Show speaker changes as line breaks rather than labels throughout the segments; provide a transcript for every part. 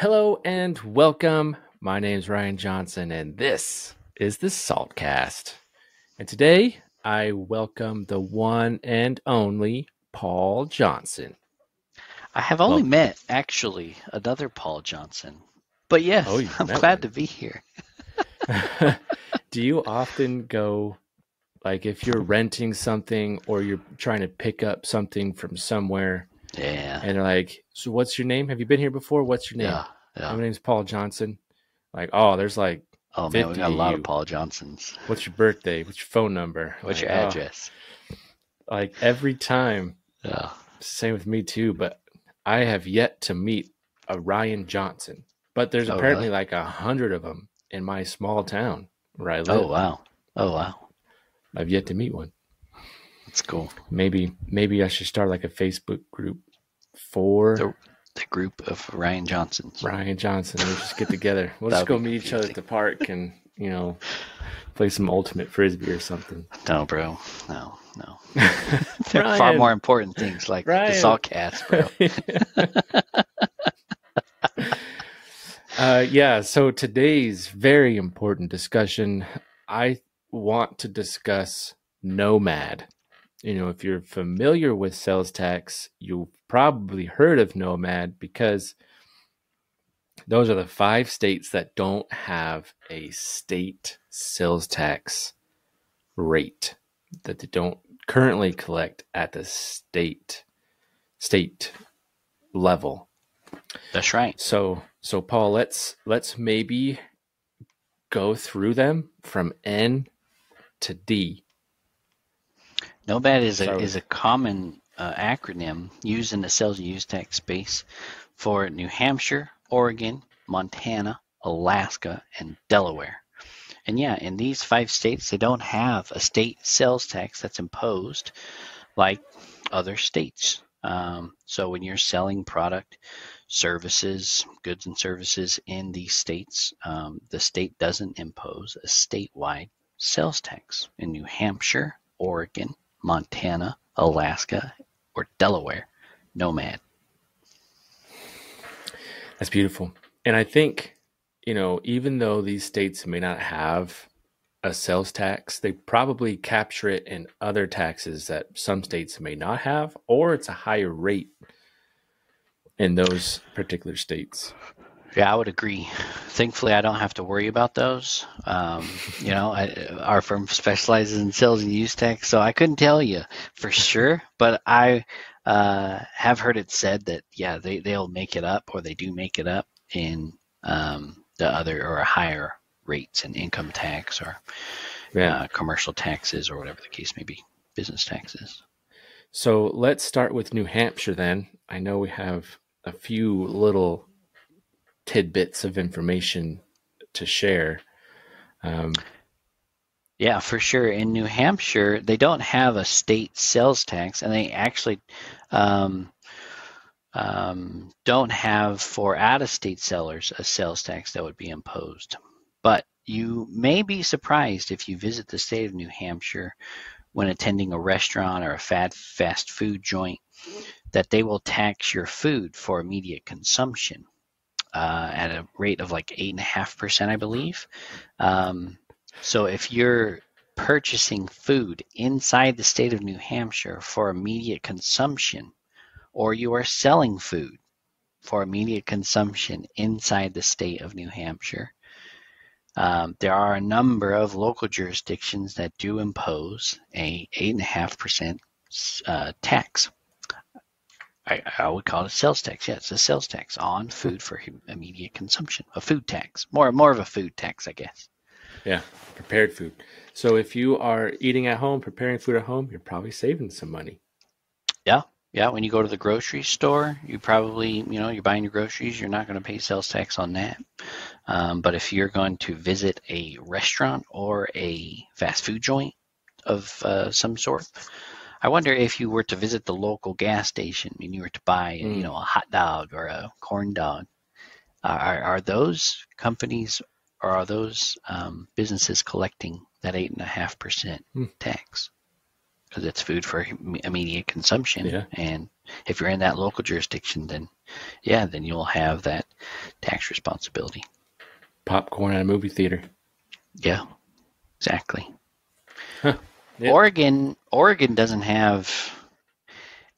Hello and welcome. My name's Ryan Johnson, and this is the Saltcast. And today I welcome the one and only Paul Johnson.
I have only well, met actually another Paul Johnson, but yes, oh, I'm glad one. to be here.
Do you often go, like, if you're renting something or you're trying to pick up something from somewhere?
Yeah.
And like, so what's your name? Have you been here before? What's your name? Yeah. yeah. My name's Paul Johnson. Like, oh, there's like
Oh man, we got a lot of Paul Johnsons.
What's your birthday? What's your phone number?
What's like, your oh. address?
Oh, like every time.
Yeah.
Same with me too, but I have yet to meet a Ryan Johnson. But there's oh, apparently really? like a hundred of them in my small town where I oh, live.
Oh wow. Oh wow.
I've yet to meet one.
That's cool.
Maybe maybe I should start like a Facebook group for
the, the group of Ryan Johnsons.
Ryan Johnson. We'll just get together. We'll just go meet confusing. each other at the park and you know play some ultimate frisbee or something.
No, bro. No, no. there are far more important things like Ryan. the Saltcast,
bro. uh, yeah. So today's very important discussion. I want to discuss Nomad you know, if you're familiar with sales tax, you've probably heard of Nomad because those are the five states that don't have a state sales tax rate that they don't currently collect at the state state level.
That's right.
So so Paul, let's let's maybe go through them from N to D
NOMAD is a is a common uh, acronym used in the sales and use tax space for New Hampshire, Oregon, Montana, Alaska, and Delaware. And yeah, in these five states, they don't have a state sales tax that's imposed like other states. Um, so when you're selling product, services, goods and services in these states, um, the state doesn't impose a statewide sales tax. In New Hampshire, Oregon, Montana, Alaska, or Delaware. Nomad.
That's beautiful. And I think, you know, even though these states may not have a sales tax, they probably capture it in other taxes that some states may not have, or it's a higher rate in those particular states.
Yeah, I would agree. Thankfully, I don't have to worry about those. Um, you know, I, our firm specializes in sales and use tax, so I couldn't tell you for sure. But I uh, have heard it said that yeah, they they'll make it up, or they do make it up in um, the other or higher rates in income tax or yeah. uh, commercial taxes or whatever the case may be, business taxes.
So let's start with New Hampshire then. I know we have a few little tidbits of information to share. Um,
yeah, for sure. In New Hampshire, they don't have a state sales tax, and they actually um, um, don't have for out of state sellers a sales tax that would be imposed. But you may be surprised if you visit the state of New Hampshire when attending a restaurant or a fast food joint that they will tax your food for immediate consumption uh, at a rate of like eight and a half percent, I believe. Um, so if you're purchasing food inside the state of New Hampshire for immediate consumption, or you are selling food for immediate consumption inside the state of New Hampshire, um, there are a number of local jurisdictions that do impose a eight and a half percent uh, tax. I, I would call it a sales tax. Yeah, it's a sales tax on food for immediate consumption. A food tax, more more of a food tax, I guess.
Yeah, prepared food. So if you are eating at home, preparing food at home, you're probably saving some money.
Yeah, yeah. When you go to the grocery store, you probably, you know, you're buying your groceries. You're not going to pay sales tax on that. Um, but if you're going to visit a restaurant or a fast food joint of uh, some sort, I wonder if you were to visit the local gas station and you were to buy, mm. you know, a hot dog or a corn dog, are, are those companies or are those um, businesses collecting that eight and a half percent mm. tax? Because it's food for immediate consumption,
yeah.
and if you're in that local jurisdiction, then yeah, then you'll have that tax responsibility.
Popcorn at a movie theater.
Yeah, exactly.
Yep.
Oregon, Oregon doesn't have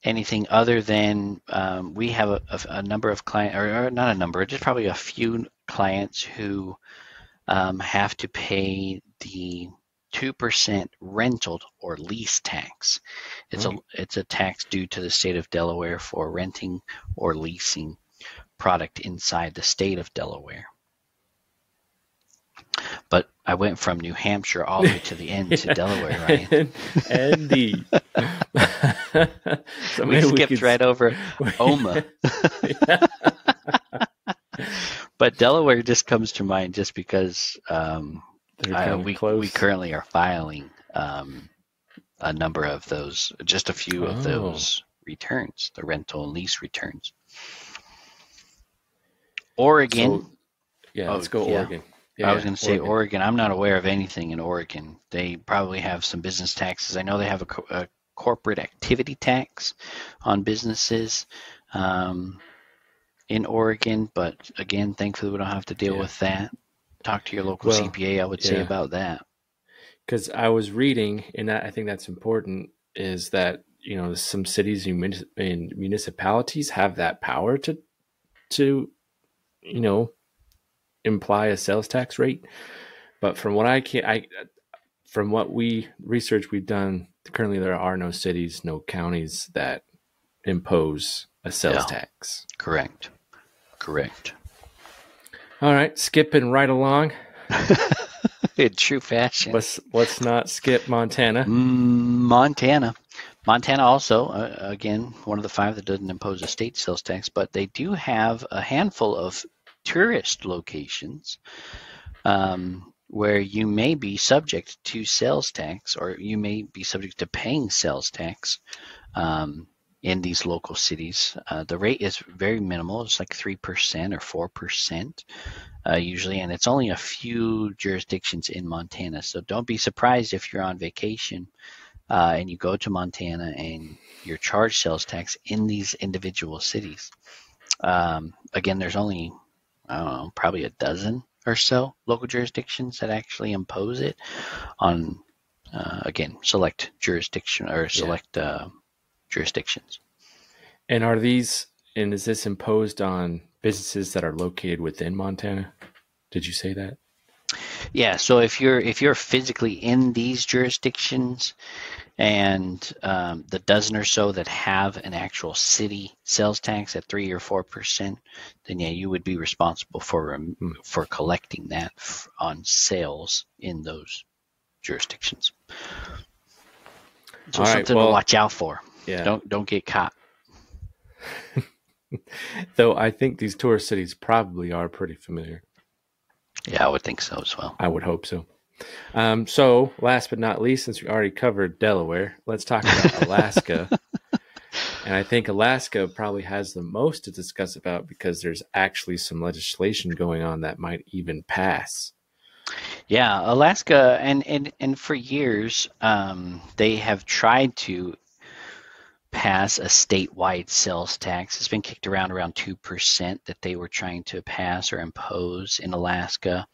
anything other than um, we have a, a, a number of clients, or, or, not a number, just probably a few clients who um, have to pay the two percent rental or lease tax. It's a it's a tax due to the state of Delaware for renting or leasing product inside the state of Delaware. But I went from New Hampshire all the way to the end to Delaware, Ryan.
Indeed.
so we skipped we could... right over OMA. but Delaware just comes to mind just because um, I, we, we currently are filing um, a number of those, just a few of oh. those returns, the rental and lease returns. Oregon.
So, yeah, let's go
yeah.
Oregon.
Yeah, I was going to say Oregon. Oregon. I'm not aware of anything in Oregon. They probably have some business taxes. I know they have a, co- a corporate activity tax on businesses um, in Oregon, but again, thankfully we don't have to deal yeah. with that. Talk to your local well, CPA. I would say about that.
Because I was reading, and I think that's important, is that you know some cities and municipalities have that power to to you know imply a sales tax rate. But from what I can, I from what we research we've done, currently there are no cities, no counties that impose a sales yeah. tax.
Correct. Correct.
All right, skipping right along.
In true fashion.
Let's let's not skip Montana.
Mm, Montana. Montana also, uh, again, one of the five that doesn't impose a state sales tax, but they do have a handful of tourist locations um, where you may be subject to sales tax or you may be subject to paying sales tax um, in these local cities. Uh, the rate is very minimal. It's like 3% or 4% uh, usually, and it's only a few jurisdictions in Montana. So don't be surprised if you're on vacation uh, and you go to Montana and you're charged sales tax in these individual cities. Um, again, there's only I don't know, probably a dozen or so local jurisdictions that actually impose it on, uh, again, select jurisdiction or select yeah. uh, jurisdictions.
And are these, and is this imposed on businesses that are located within Montana? Did you say that?
Yeah. So if you're if you're physically in these jurisdictions, and um, the dozen or so that have an actual city sales tax at three or four percent, then yeah, you would be responsible for um, for collecting that f- on sales in those jurisdictions. So All something right, well, to watch out for. Yeah. Don't don't get caught.
Though I think these tourist cities probably are pretty familiar.
Yeah, I would think so as well.
I would hope so. Um, so, last but not least, since we already covered Delaware, let's talk about Alaska. and I think Alaska probably has the most to discuss about because there's actually some legislation going on that might even pass.
Yeah, Alaska, and and and for years, um, they have tried to pass a statewide sales tax. It's been kicked around around two percent that they were trying to pass or impose in Alaska.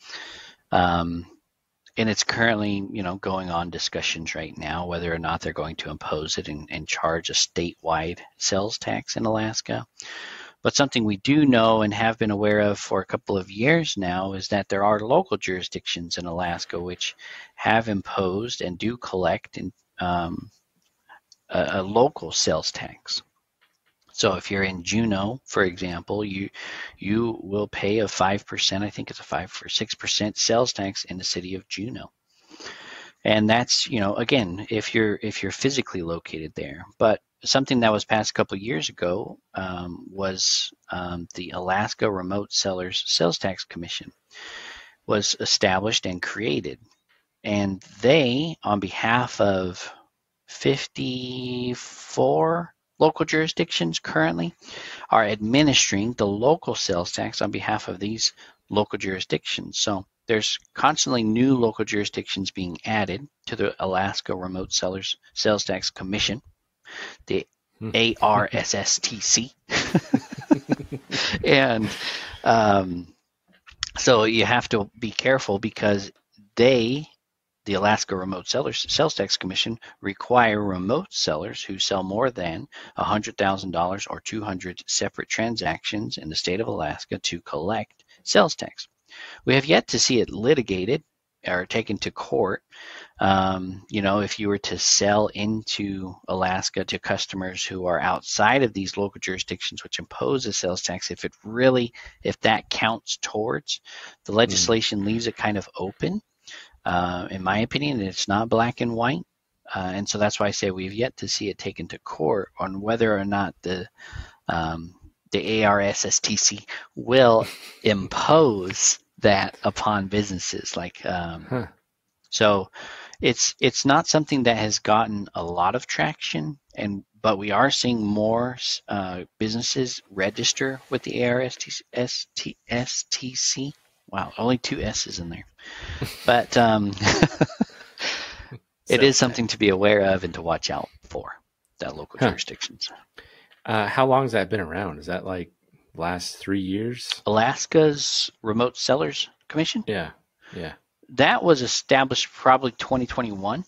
Um, and it's currently, you know, going on discussions right now whether or not they're going to impose it and, and charge a statewide sales tax in Alaska. But something we do know and have been aware of for a couple of years now is that there are local jurisdictions in Alaska which have imposed and do collect in, um, a, a local sales tax. So if you're in Juneau, for example, you you will pay a five percent, I think it's a five or six percent sales tax in the city of Juneau. And that's, you know, again, if you're if you're physically located there. But something that was passed a couple years ago um, was um, the Alaska Remote Sellers Sales Tax Commission was established and created. And they, on behalf of 54 local jurisdictions currently are administering the local sales tax on behalf of these local jurisdictions. So there's constantly new local jurisdictions being added to the Alaska Remote Sellers Sales Tax Commission, the ARSSTC. and um, so you have to be careful because they, the Alaska Remote Sellers Sales Tax Commission, require remote sellers who sell more than $100,000 or 200 separate transactions in the state of Alaska to collect sales tax. We have yet to see it litigated or taken to court. Um, you know, if you were to sell into Alaska to customers who are outside of these local jurisdictions which impose a sales tax, if it really, if that counts towards, the hmm. legislation mm. leaves it kind of open. Uh, in my opinion, it's not black and white. Uh, and so that's why I say we've yet to see it taken to court on whether or not the um, the ARSSTC will impose that upon businesses. Like, um, huh. so it's it's not something that has gotten a lot of traction, and but we are seeing more uh, businesses register with the ARSTC. Wow, only two S's in there, but um, it is something to be aware of and to watch out for that local huh. jurisdictions.
Uh, how long has that been around? Is that like last three years?
Alaska's Remote Sellers Commission?
Yeah. Yeah.
That was established probably 2021.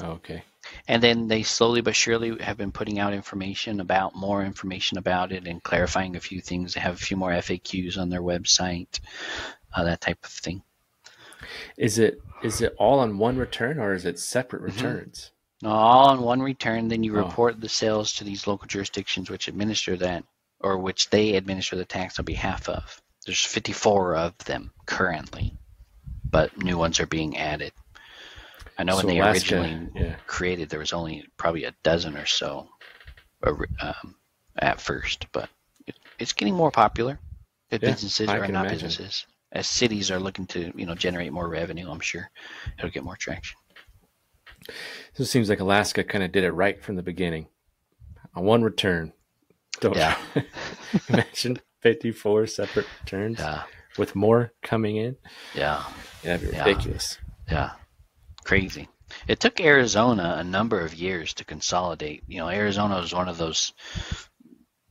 Oh, okay.
And then they slowly but surely have been putting out information about more information about it and clarifying a few things. They have a few more FAQs on their website, uh, that type of thing.
Is it is it all on one return or is it separate mm-hmm. returns?
No, all on one return. Then you oh. report the sales to these local jurisdictions which administer that or which they administer the tax on behalf of. There's 54 of them currently, but new ones are being added. I know so when they Alaska, originally yeah. created, there was only probably a dozen or so um, at first, but it, it's getting more popular. Yeah, businesses or not imagine. businesses, as cities are looking to you know generate more revenue, I'm sure it'll get more traction.
So it seems like Alaska kind of did it right from the beginning. On one return, don't yeah. imagine 54 separate returns yeah. with more coming in.
Yeah.
Yeah, that'd be ridiculous.
Yeah. yeah. Crazy. It took Arizona a number of years to consolidate. You know, Arizona was one of those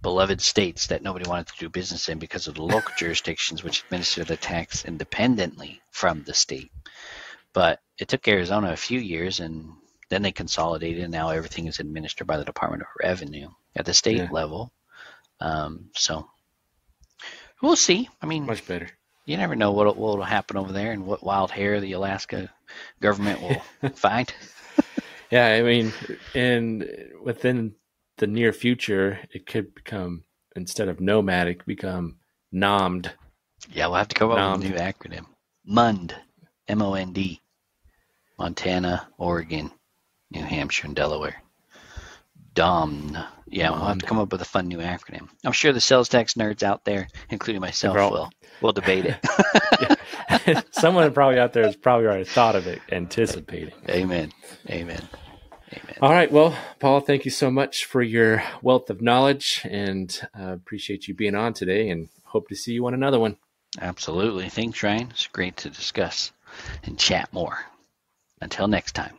beloved states that nobody wanted to do business in because of the local jurisdictions which administer the tax independently from the state. But it took Arizona a few years and then they consolidated and now everything is administered by the Department of Revenue at the state yeah. level. Um, so we'll see. I mean,
much better.
You never know what what will happen over there and what wild hair the Alaska government will find.
yeah, I mean, and within the near future, it could become instead of nomadic, become nommed.
Yeah, we'll have to come up with a new acronym. MOND, M O N D, Montana, Oregon, New Hampshire, and Delaware. DOMN. Yeah, we'll have to come up with a fun new acronym. I'm sure the sales tax nerds out there, including myself, all... will will debate
it. Someone probably out there has probably already thought of it, anticipating.
Amen. Amen. Amen.
All right. Well, Paul, thank you so much for your wealth of knowledge and uh, appreciate you being on today and hope to see you on another one.
Absolutely. Thanks, Ryan. It's great to discuss and chat more. Until next time.